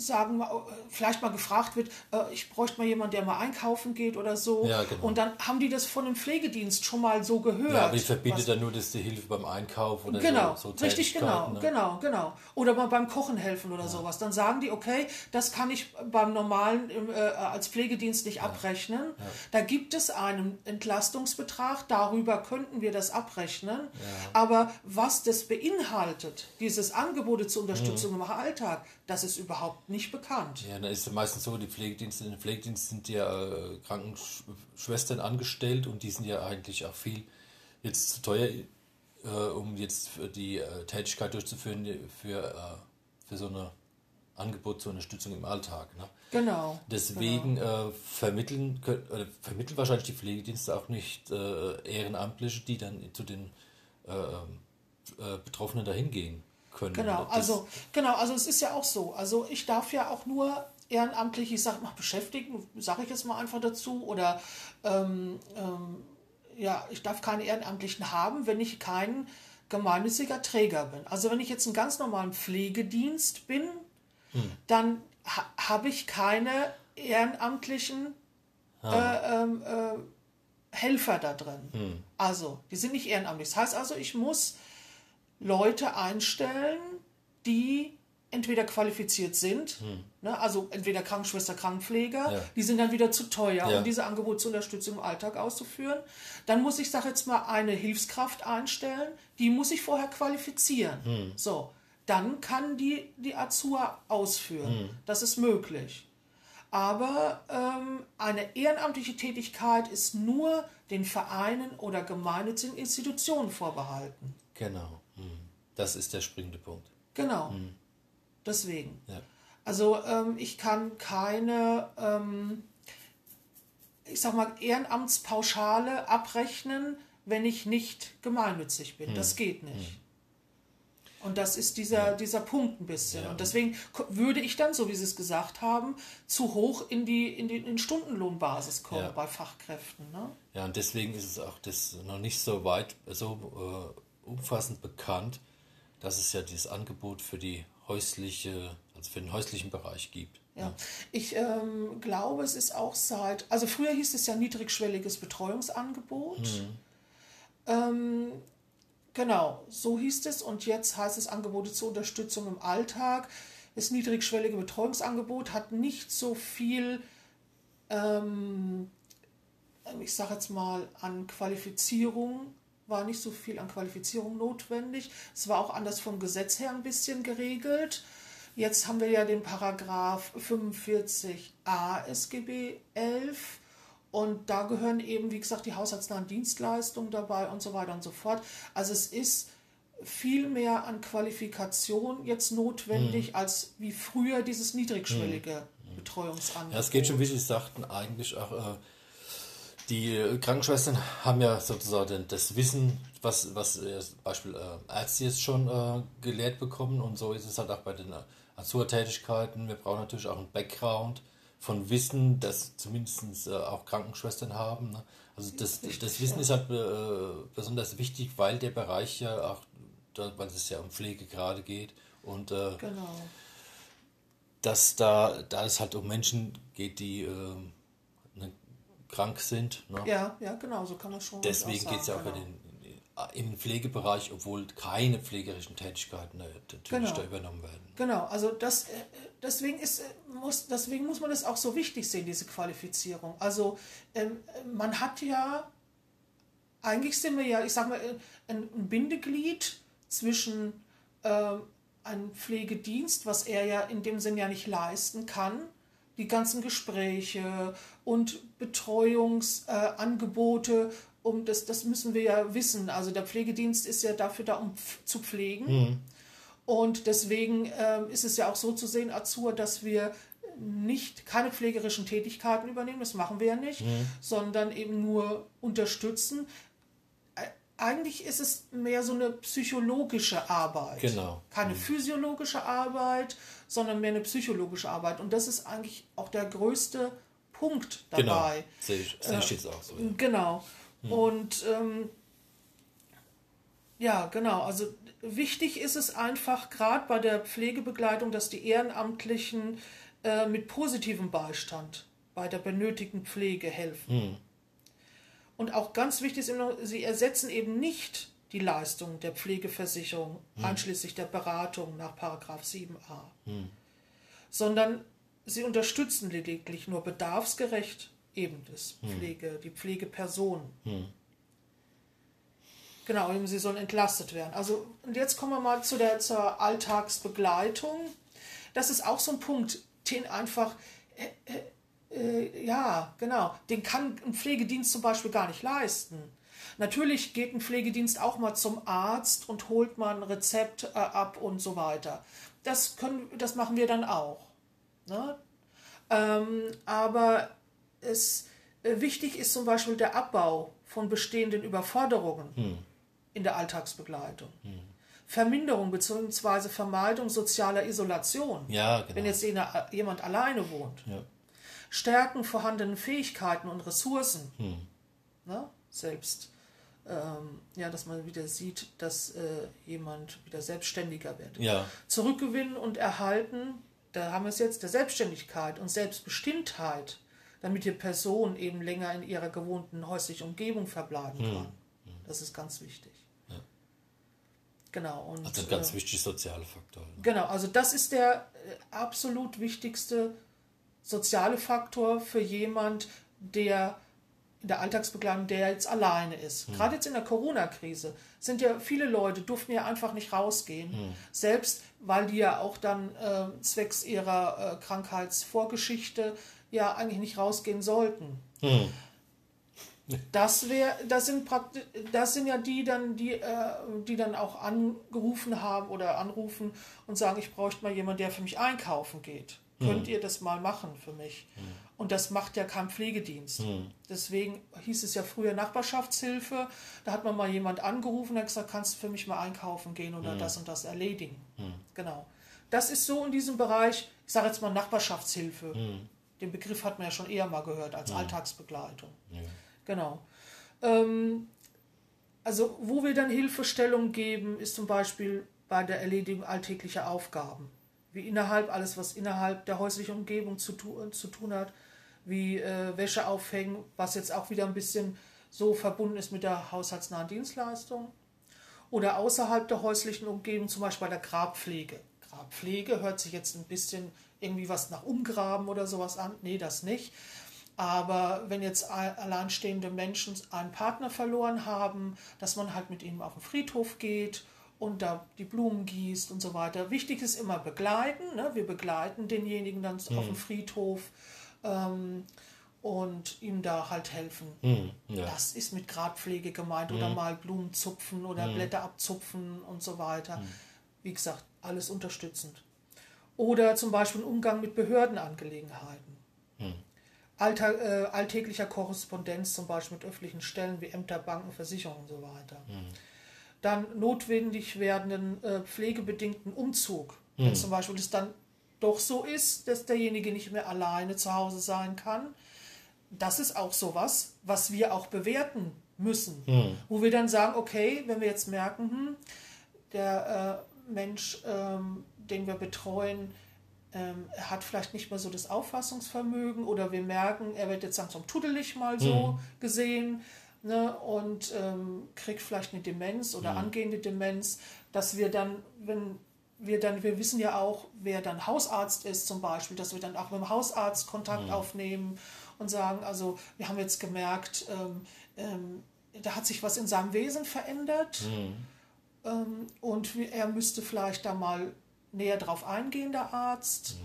sagen, wir, äh, vielleicht mal gefragt wird, äh, ich bräuchte mal jemanden, der mal einkaufen geht oder so. Ja, genau. Und dann haben die das von dem Pflegedienst schon mal so gehört. Ja, aber ich verbinde dann nur, dass die Hilfe beim Einkauf oder Genau, so, so richtig, genau, ne? genau, genau. Oder mal beim Kochen helfen oder sowas. Dann sagen die, okay, das kann ich beim normalen äh, als Pflegedienst nicht abrechnen. Da gibt es einen Entlastungsbetrag, darüber könnten wir das abrechnen. Aber was das beinhaltet, dieses Angebote zur Unterstützung im Alltag, das ist überhaupt nicht bekannt. Ja, dann ist es meistens so, die Pflegedienste, in den Pflegediensten sind ja äh, Krankenschwestern angestellt und die sind ja eigentlich auch viel jetzt zu teuer, äh, um jetzt für die äh, Tätigkeit durchzuführen, für, äh, für so eine Angebot zur Unterstützung im Alltag. Ne? Genau. Deswegen äh, vermitteln, können, vermitteln wahrscheinlich die Pflegedienste auch nicht äh, Ehrenamtliche, die dann zu den Betroffenen dahin gehen können. Genau, also genau, also es ist ja auch so. Also ich darf ja auch nur ehrenamtlich, ich sag mal, beschäftigen, sage ich jetzt mal einfach dazu, oder ähm, ähm, ja, ich darf keine Ehrenamtlichen haben, wenn ich kein gemeinnütziger Träger bin. Also wenn ich jetzt einen ganz normalen Pflegedienst bin, dann ha habe ich keine ehrenamtlichen äh, ähm, äh, Helfer da drin. Also, die sind nicht ehrenamtlich. Das heißt also, ich muss Leute einstellen, die entweder qualifiziert sind, ne, also entweder Krankenschwester, Krankenpfleger, Ja. die sind dann wieder zu teuer, Ja. um diese Angebote zur Unterstützung im Alltag auszuführen. Dann muss ich, sag jetzt mal, eine Hilfskraft einstellen, die muss ich vorher qualifizieren. So, dann kann die die Azur ausführen. Das ist möglich. Aber ähm, eine ehrenamtliche Tätigkeit ist nur den Vereinen oder gemeinnützigen Institutionen vorbehalten. Genau. Das ist der springende Punkt. Genau. Deswegen. Ja. Also ähm, ich kann keine, ähm, ich sag mal, Ehrenamtspauschale abrechnen, wenn ich nicht gemeinnützig bin. Das geht nicht. Und das ist dieser, dieser Punkt ein bisschen. Ja. Und deswegen würde ich dann, so wie Sie es gesagt haben, zu hoch in die, in die in Stundenlohnbasis kommen Ja. bei Fachkräften. Ne? Ja, und deswegen ist es auch das noch nicht so weit, so äh, umfassend bekannt, dass es ja dieses Angebot für die häusliche, also für den häuslichen Bereich gibt. Ja, ich ähm, glaube, es ist auch seit, also früher hieß es ja niedrigschwelliges Betreuungsangebot. Ähm, genau, so hieß es und jetzt heißt es Angebote zur Unterstützung im Alltag. Das niedrigschwellige Betreuungsangebot hat nicht so viel, ähm, ich sage jetzt mal, an Qualifizierung, war nicht so viel an Qualifizierung notwendig. Es war auch anders vom Gesetz her ein bisschen geregelt. Jetzt haben wir ja den Paragraph 45a SGB 11 und da gehören eben, wie gesagt, die haushaltsnahen Dienstleistungen dabei und so weiter und so fort. Also es ist viel mehr an Qualifikation jetzt notwendig als wie früher dieses niedrigschwellige Betreuungsangebot. Ja, es geht schon, wie Sie sagten, eigentlich auch, äh, die Krankenschwestern haben ja sozusagen das Wissen, was, was äh, zum Beispiel äh, Ärzte jetzt schon äh, gelehrt bekommen und so ist es halt auch bei den Azur-Tätigkeiten. Wir brauchen natürlich auch einen Background von Wissen, das zumindest äh, auch Krankenschwestern haben. Ne? Also das, das Wissen ist halt besonders wichtig, weil der Bereich ja auch, weil es ja um Pflege gerade geht und Genau. dass da, da es halt um Menschen geht, die ähm, krank sind. Ne? Ja, ja, genau, so kann man schon. Deswegen geht es ja auch genau. den, im Pflegebereich, obwohl keine pflegerischen Tätigkeiten äh, natürlich Genau. da übernommen werden. Genau, also das, äh, deswegen, ist, äh, muss, deswegen muss man das auch so wichtig sehen, diese Qualifizierung. Also ähm, man hat ja, eigentlich sind wir ja, ich sag mal, äh, ein, ein Bindeglied zwischen ähm, einem Pflegedienst, was er ja in dem Sinn ja nicht leisten kann, die ganzen Gespräche und Betreuungsangebote, um das, das müssen wir ja wissen. Also der Pflegedienst ist ja dafür da, um zu pflegen. Und deswegen ähm, ist es ja auch so zu sehen, Azur, dass wir nicht keine pflegerischen Tätigkeiten übernehmen, das machen wir ja nicht, sondern eben nur unterstützen. Eigentlich ist es mehr so eine psychologische Arbeit. Genau. Keine physiologische Arbeit, sondern mehr eine psychologische Arbeit. Und das ist eigentlich auch der größte Punkt Genau. dabei. Sehe ich, sehe ich jetzt auch so. Ja. Genau. Und ähm, Ja, genau. Also wichtig ist es einfach, gerade bei der Pflegebegleitung, dass die Ehrenamtlichen äh, mit positivem Beistand bei der benötigten Pflege helfen. Und auch ganz wichtig ist immer, sie ersetzen eben nicht die Leistung der Pflegeversicherung, einschließlich der Beratung nach 7a, sondern sie unterstützen lediglich nur bedarfsgerecht eben das Pflege, die Pflegeperson. Genau, eben sie sollen entlastet werden. Also, und jetzt kommen wir mal zu der zur Alltagsbegleitung. Das ist auch so ein Punkt, den einfach, äh, äh, ja, genau, den kann ein Pflegedienst zum Beispiel gar nicht leisten. Natürlich geht ein Pflegedienst auch mal zum Arzt und holt mal ein Rezept äh, ab und so weiter. Das, können, das machen wir dann auch. Ne? Ähm, aber es, äh, wichtig ist zum Beispiel der Abbau von bestehenden Überforderungen in der Alltagsbegleitung. Verminderung bzw. Vermeidung sozialer Isolation, Ja, genau. wenn jetzt jener- jemand alleine wohnt. ja. Stärken vorhandenen Fähigkeiten und Ressourcen. Ne? Selbst. Ähm, ja, dass man wieder sieht, dass äh, jemand wieder selbstständiger wird. ja, Zurückgewinnen und erhalten, da haben wir es jetzt, der Selbstständigkeit und Selbstbestimmtheit, damit die Person eben länger in ihrer gewohnten häuslichen Umgebung verbleiben kann. Das ist ganz wichtig. Genau. Und, also ein ganz äh, wichtiger sozialer Faktor. Ne? Genau, also das ist der äh, absolut wichtigste soziale Faktor für jemand, der in der Alltagsbegleitung, der jetzt alleine ist. Gerade jetzt in der Corona-Krise sind ja viele Leute, durften ja einfach nicht rausgehen, selbst weil die ja auch dann äh, zwecks ihrer äh, Krankheitsvorgeschichte ja eigentlich nicht rausgehen sollten. Das wäre, das sind praktisch, das sind ja die dann, die, äh, die dann auch angerufen haben oder anrufen und sagen, ich bräuchte mal jemanden, der für mich einkaufen geht. Könnt ihr das mal machen für mich? Und das macht ja kein Pflegedienst. Deswegen hieß es ja früher Nachbarschaftshilfe. Da hat man mal jemand angerufen und hat gesagt, kannst du für mich mal einkaufen gehen oder das und das erledigen. Genau. Das ist so in diesem Bereich, ich sage jetzt mal Nachbarschaftshilfe. Den Begriff hat man ja schon eher mal gehört als Alltagsbegleitung. Ja. Genau. Ähm, also, wo wir dann Hilfestellung geben, ist zum Beispiel bei der Erledigung alltäglicher Aufgaben. Wie innerhalb, alles, was innerhalb der häuslichen Umgebung zu, tu zu tun hat, wie äh, Wäsche aufhängen, was jetzt auch wieder ein bisschen so verbunden ist mit der haushaltsnahen Dienstleistung. Oder außerhalb der häuslichen Umgebung, zum Beispiel bei der Grabpflege. Grabpflege hört sich jetzt ein bisschen irgendwie was nach Umgraben oder sowas an. Nee, das nicht. Aber wenn jetzt alleinstehende Menschen einen Partner verloren haben, dass man halt mit ihnen auf den Friedhof geht und da die Blumen gießt und so weiter. Wichtig ist immer begleiten. Ne? Wir begleiten denjenigen dann auf dem Friedhof ähm, und ihm da halt helfen. Hm, ja. Das ist mit Grabpflege gemeint oder mal Blumen zupfen oder Blätter abzupfen und so weiter. Wie gesagt, alles unterstützend. Oder zum Beispiel Umgang mit Behördenangelegenheiten. Alltag, äh, alltäglicher Korrespondenz zum Beispiel mit öffentlichen Stellen wie Ämter, Banken, Versicherungen und so weiter. Dann notwendig werdenden äh, pflegebedingten Umzug. Wenn zum Beispiel es dann doch so ist, dass derjenige nicht mehr alleine zu Hause sein kann. Das ist auch sowas, was wir auch bewerten müssen. Wo wir dann sagen, okay, wenn wir jetzt merken, hm, der äh, Mensch, ähm, den wir betreuen, ähm, hat vielleicht nicht mehr so das Auffassungsvermögen oder wir merken, er wird jetzt langsam tuddelig mal so gesehen ne, und ähm, kriegt vielleicht eine Demenz oder angehende Demenz, dass wir dann, wenn wir dann, wir wissen ja auch, wer dann Hausarzt ist zum Beispiel, dass wir dann auch mit dem Hausarzt Kontakt aufnehmen und sagen, also wir haben jetzt gemerkt, ähm, ähm, da hat sich was in seinem Wesen verändert. Ähm, und er müsste vielleicht da mal näher drauf eingehen, der Arzt.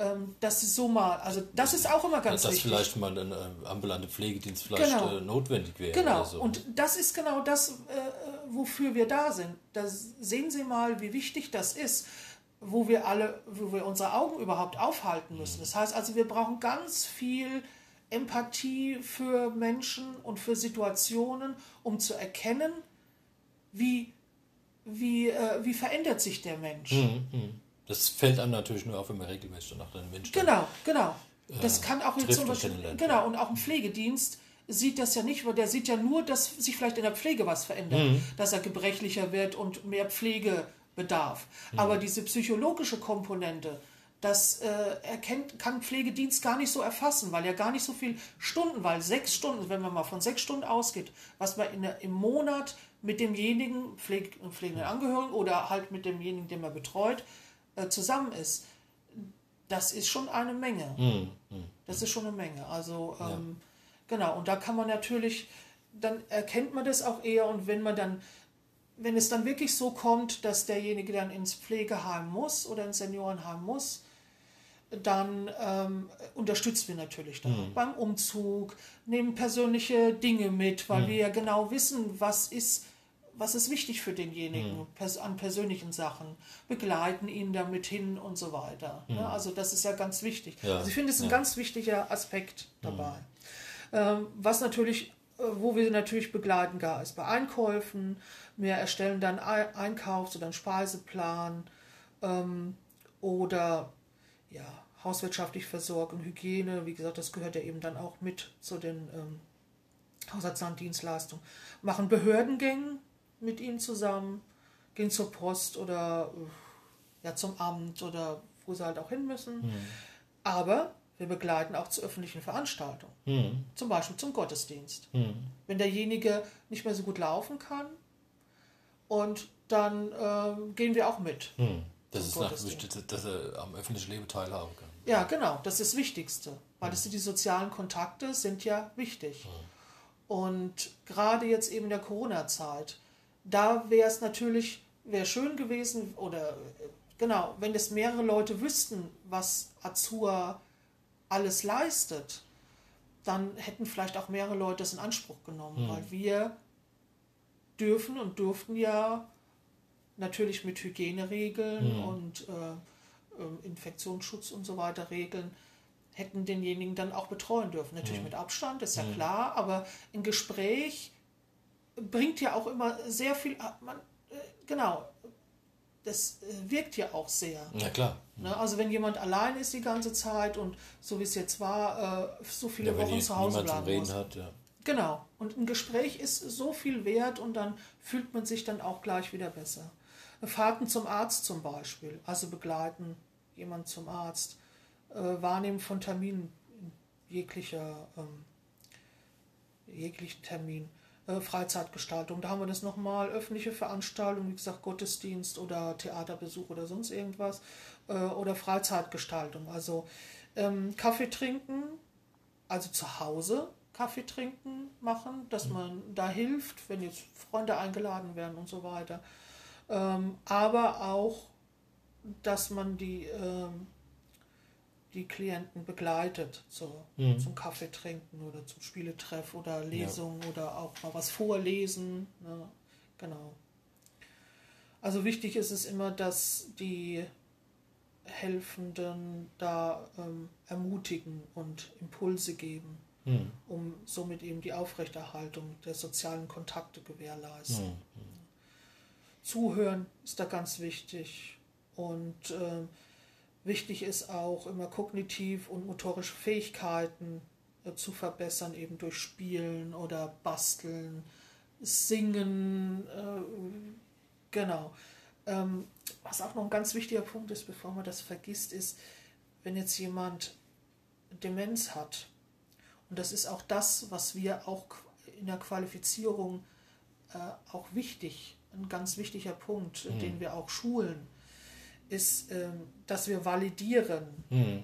Ähm, das ist so mal, also das ist auch immer ganz dass wichtig. vielleicht mal ein äh, ambulanter Pflegedienst vielleicht Genau. äh, notwendig wäre. Genau, so. und das ist genau das, äh, wofür wir da sind. Da sehen Sie mal, wie wichtig das ist, wo wir alle, wo wir unsere Augen überhaupt aufhalten müssen. Das heißt also, wir brauchen ganz viel Empathie für Menschen und für Situationen, um zu erkennen, wie, wie, äh, wie verändert sich der Mensch. Das fällt einem natürlich nur auf, wenn man regelmäßig nach den Menschen Genau, genau. Das kann auch jetzt zum Beispiel, genau, und auch im Pflegedienst sieht das ja nicht, weil der sieht ja nur, dass sich vielleicht in der Pflege was verändert, Mhm. dass er gebrechlicher wird und mehr Pflege bedarf. Mhm. Aber diese psychologische Komponente, das äh, erkennt, kann Pflegedienst gar nicht so erfassen, weil ja gar nicht so viel Stunden, weil sechs Stunden, wenn man mal von sechs Stunden ausgeht, was man in im Monat mit demjenigen Pfleg, pflegenden Angehörigen oder halt mit demjenigen, den man betreut, äh, zusammen ist, das ist schon eine Menge. Mhm. Das ist schon eine Menge. Also ähm, genau, und da kann man natürlich, dann erkennt man das auch eher und wenn man dann, wenn es dann wirklich so kommt, dass derjenige dann ins Pflegeheim muss oder ins Seniorenheim muss, dann ähm, unterstützen wir natürlich da beim Umzug, nehmen persönliche Dinge mit, weil wir ja genau wissen, was ist, was ist wichtig für denjenigen pers an persönlichen Sachen, begleiten ihn damit hin und so weiter. Ne? Also das ist ja ganz wichtig. Ja, Also ich finde, es ist ein ja. ganz wichtiger Aspekt dabei. Ähm, was natürlich, äh, wo wir natürlich begleiten, gar ist bei Einkäufen. Wir erstellen dann Ei- Einkaufs- oder einen Speiseplan ähm, oder ja, hauswirtschaftlich Versorgung, Hygiene. Wie gesagt, das gehört ja eben dann auch mit zu den ähm, Haushaltsdienstleistungen. Machen Behördengängen mit ihnen zusammen, gehen zur Post oder äh, ja, zum Amt oder wo sie halt auch hin müssen. Aber wir begleiten auch zu öffentlichen Veranstaltungen, Mhm. zum Beispiel zum Gottesdienst. Mhm. Wenn derjenige nicht mehr so gut laufen kann, und dann ähm, gehen wir auch mit. Mhm. Das ist nach, dass er am öffentlichen Leben teilhaben kann. Ja, genau, das ist das Wichtigste, weil das sind die sozialen Kontakte sind ja wichtig. Und gerade jetzt eben in der Corona-Zeit, da wäre es natürlich, wäre schön gewesen, oder äh, genau, wenn es mehrere Leute wüssten, was Azur alles leistet, dann hätten vielleicht auch mehrere Leute das in Anspruch genommen, weil wir dürfen und durften ja natürlich mit Hygieneregeln und äh, ähm, Infektionsschutz und so weiter Regeln hätten denjenigen dann auch betreuen dürfen. Natürlich mit Abstand, ist ja klar, aber ein Gespräch bringt ja auch immer sehr viel, ah, man, äh, genau, das äh, wirkt ja auch sehr. Na klar. Ne? Also wenn jemand allein ist die ganze Zeit und so wie es jetzt war, äh, so viele Ja, Wochen die- zu Hause bleiben Reden muss. hat, ja. Genau. Und ein Gespräch ist so viel wert und dann fühlt man sich dann auch gleich wieder besser. Fahrten zum Arzt zum Beispiel, also begleiten jemand zum Arzt, äh, Wahrnehmen von Terminen in jeglicher, ähm, jeglichen Termin, äh, Freizeitgestaltung. Da haben wir das nochmal, öffentliche Veranstaltungen, wie gesagt, Gottesdienst oder Theaterbesuch oder sonst irgendwas, äh, oder Freizeitgestaltung. Also ähm, Kaffee trinken, also zu Hause Kaffee trinken machen, dass man da hilft, wenn jetzt Freunde eingeladen werden und so weiter. Ähm, aber auch, dass man die, ähm, die Klienten begleitet zu, zum Kaffee trinken oder zum Spieletreff oder Lesungen oder auch mal was vorlesen. Ne? Genau. Also wichtig ist es immer, dass die Helfenden da ähm, ermutigen und Impulse geben, Mhm. um somit eben die Aufrechterhaltung der sozialen Kontakte gewährleisten. Mhm. Zuhören ist da ganz wichtig und ähm, wichtig ist auch immer kognitiv und motorische Fähigkeiten äh, zu verbessern, eben durch Spielen oder Basteln, Singen, äh, genau. Ähm, was auch noch ein ganz wichtiger Punkt ist, bevor man das vergisst, ist, wenn jetzt jemand Demenz hat, und das ist auch das, was wir auch in der Qualifizierung äh, auch wichtig, ein ganz wichtiger Punkt, äh, den wir auch schulen, ist, ähm, dass wir validieren. Mhm.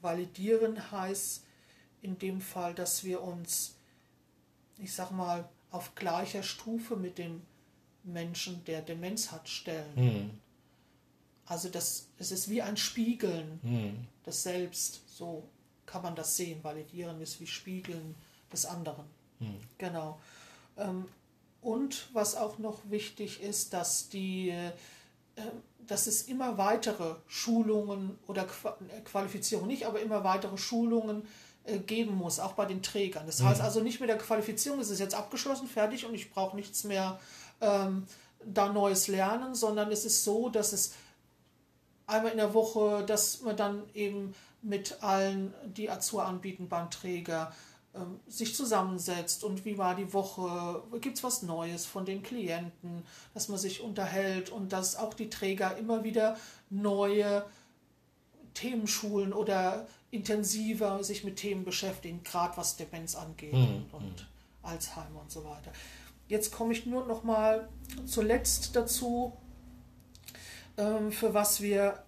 Validieren heißt in dem Fall, dass wir uns, ich sag mal, auf gleicher Stufe mit dem Menschen, der Demenz hat, stellen. Mhm. Also das, es ist wie ein Spiegeln Mhm. des Selbst. So kann man das sehen. Validieren ist wie Spiegeln des anderen. Genau. Ähm, und was auch noch wichtig ist, dass die äh, dass es immer weitere Schulungen oder äh, Qualifizierung nicht, aber immer weitere Schulungen äh, geben muss, auch bei den Trägern. Das heißt also nicht mit der Qualifizierung, es ist jetzt abgeschlossen, fertig und ich brauche nichts mehr ähm, da Neues lernen, sondern es ist so, dass es einmal in der Woche, dass man dann eben mit allen, die Azur anbieten beim Träger, ähm, sich zusammensetzt und wie war die Woche, gibt es was Neues von den Klienten, dass man sich unterhält und dass auch die Träger immer wieder neue Themenschulen oder intensiver sich mit Themen beschäftigen, gerade was Demenz angeht mhm. und, und Alzheimer und so weiter. Jetzt komme ich nur noch mal zuletzt dazu, ähm, für was wir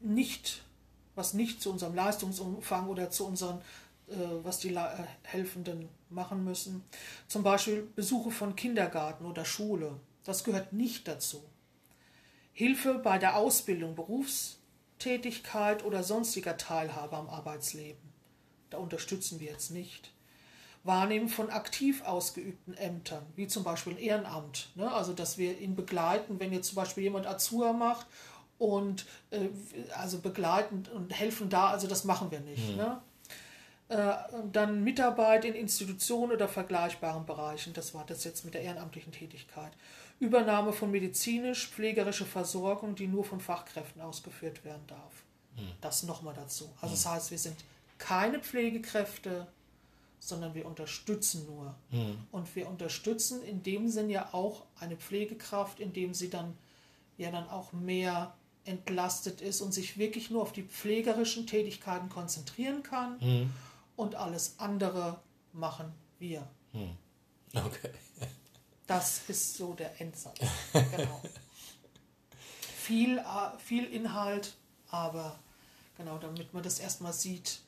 nicht, was nicht zu unserem Leistungsumfang oder zu unseren, äh, was die äh, Helfenden machen müssen. Zum Beispiel Besuche von Kindergarten oder Schule. Das gehört nicht dazu. Hilfe bei der Ausbildung, Berufstätigkeit oder sonstiger Teilhabe am Arbeitsleben. Da unterstützen wir jetzt nicht. Wahrnehmen von aktiv ausgeübten Ämtern, wie zum Beispiel ein Ehrenamt. Ne? Also, dass wir ihn begleiten, wenn jetzt zum Beispiel jemand Azur macht und äh, also begleiten und helfen da, also das machen wir nicht. Mhm. Ne? Äh, dann Mitarbeit in Institutionen oder vergleichbaren Bereichen, das war das jetzt mit der ehrenamtlichen Tätigkeit. Übernahme von medizinisch-pflegerischer Versorgung, die nur von Fachkräften ausgeführt werden darf. Mhm. Das nochmal dazu. Also mhm. das heißt, wir sind keine Pflegekräfte, sondern wir unterstützen nur. Mhm. Und wir unterstützen in dem Sinn ja auch eine Pflegekraft, indem sie dann ja dann auch mehr entlastet ist und sich wirklich nur auf die pflegerischen Tätigkeiten konzentrieren kann mhm. und alles andere machen wir. Mhm. Okay. Das ist so der Endsatz. genau. viel, äh, viel Inhalt, aber genau, damit man das erstmal sieht,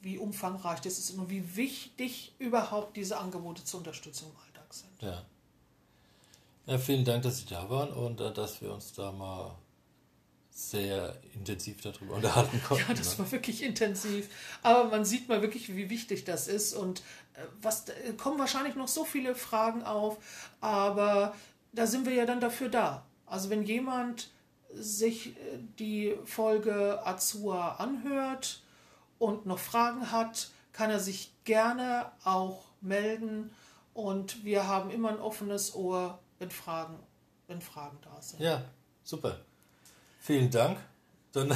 wie umfangreich das ist und wie wichtig überhaupt diese Angebote zur Unterstützung im Alltag sind. Ja. Ja, vielen Dank, dass Sie da waren und äh, dass wir uns da mal sehr intensiv darüber unterhalten konnten. Ja, das ne? war wirklich intensiv. Aber man sieht mal wirklich, wie wichtig das ist und äh, was äh, kommen wahrscheinlich noch so viele Fragen auf, aber da sind wir ja dann dafür da. Also wenn jemand sich die Folge Azua anhört und noch Fragen hat, kann er sich gerne auch melden und wir haben immer ein offenes Ohr, wenn Fragen, wenn Fragen da sind. Ja, super. Vielen Dank. Dann,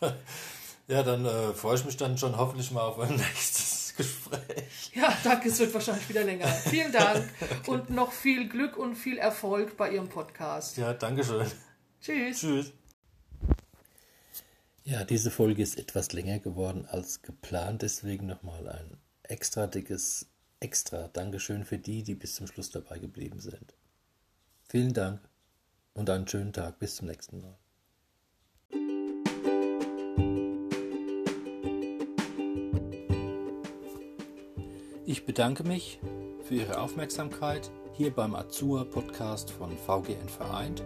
ja, dann äh, freue ich mich dann schon hoffentlich mal auf ein nächstes Gespräch. Ja, danke, es wird wahrscheinlich wieder länger. Vielen Dank okay. und noch viel Glück und viel Erfolg bei Ihrem Podcast. Ja, danke schön. Tschüss. Tschüss. Ja, diese Folge ist etwas länger geworden als geplant, deswegen nochmal ein extra dickes Extra Dankeschön für die, die bis zum Schluss dabei geblieben sind. Vielen Dank und einen schönen Tag. Bis zum nächsten Mal. Ich bedanke mich für Ihre Aufmerksamkeit hier beim Azur Podcast von VGN Vereint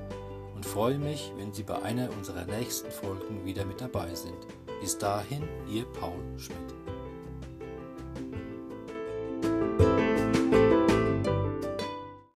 und freue mich, wenn Sie bei einer unserer nächsten Folgen wieder mit dabei sind. Bis dahin, Ihr Paul Schmidt.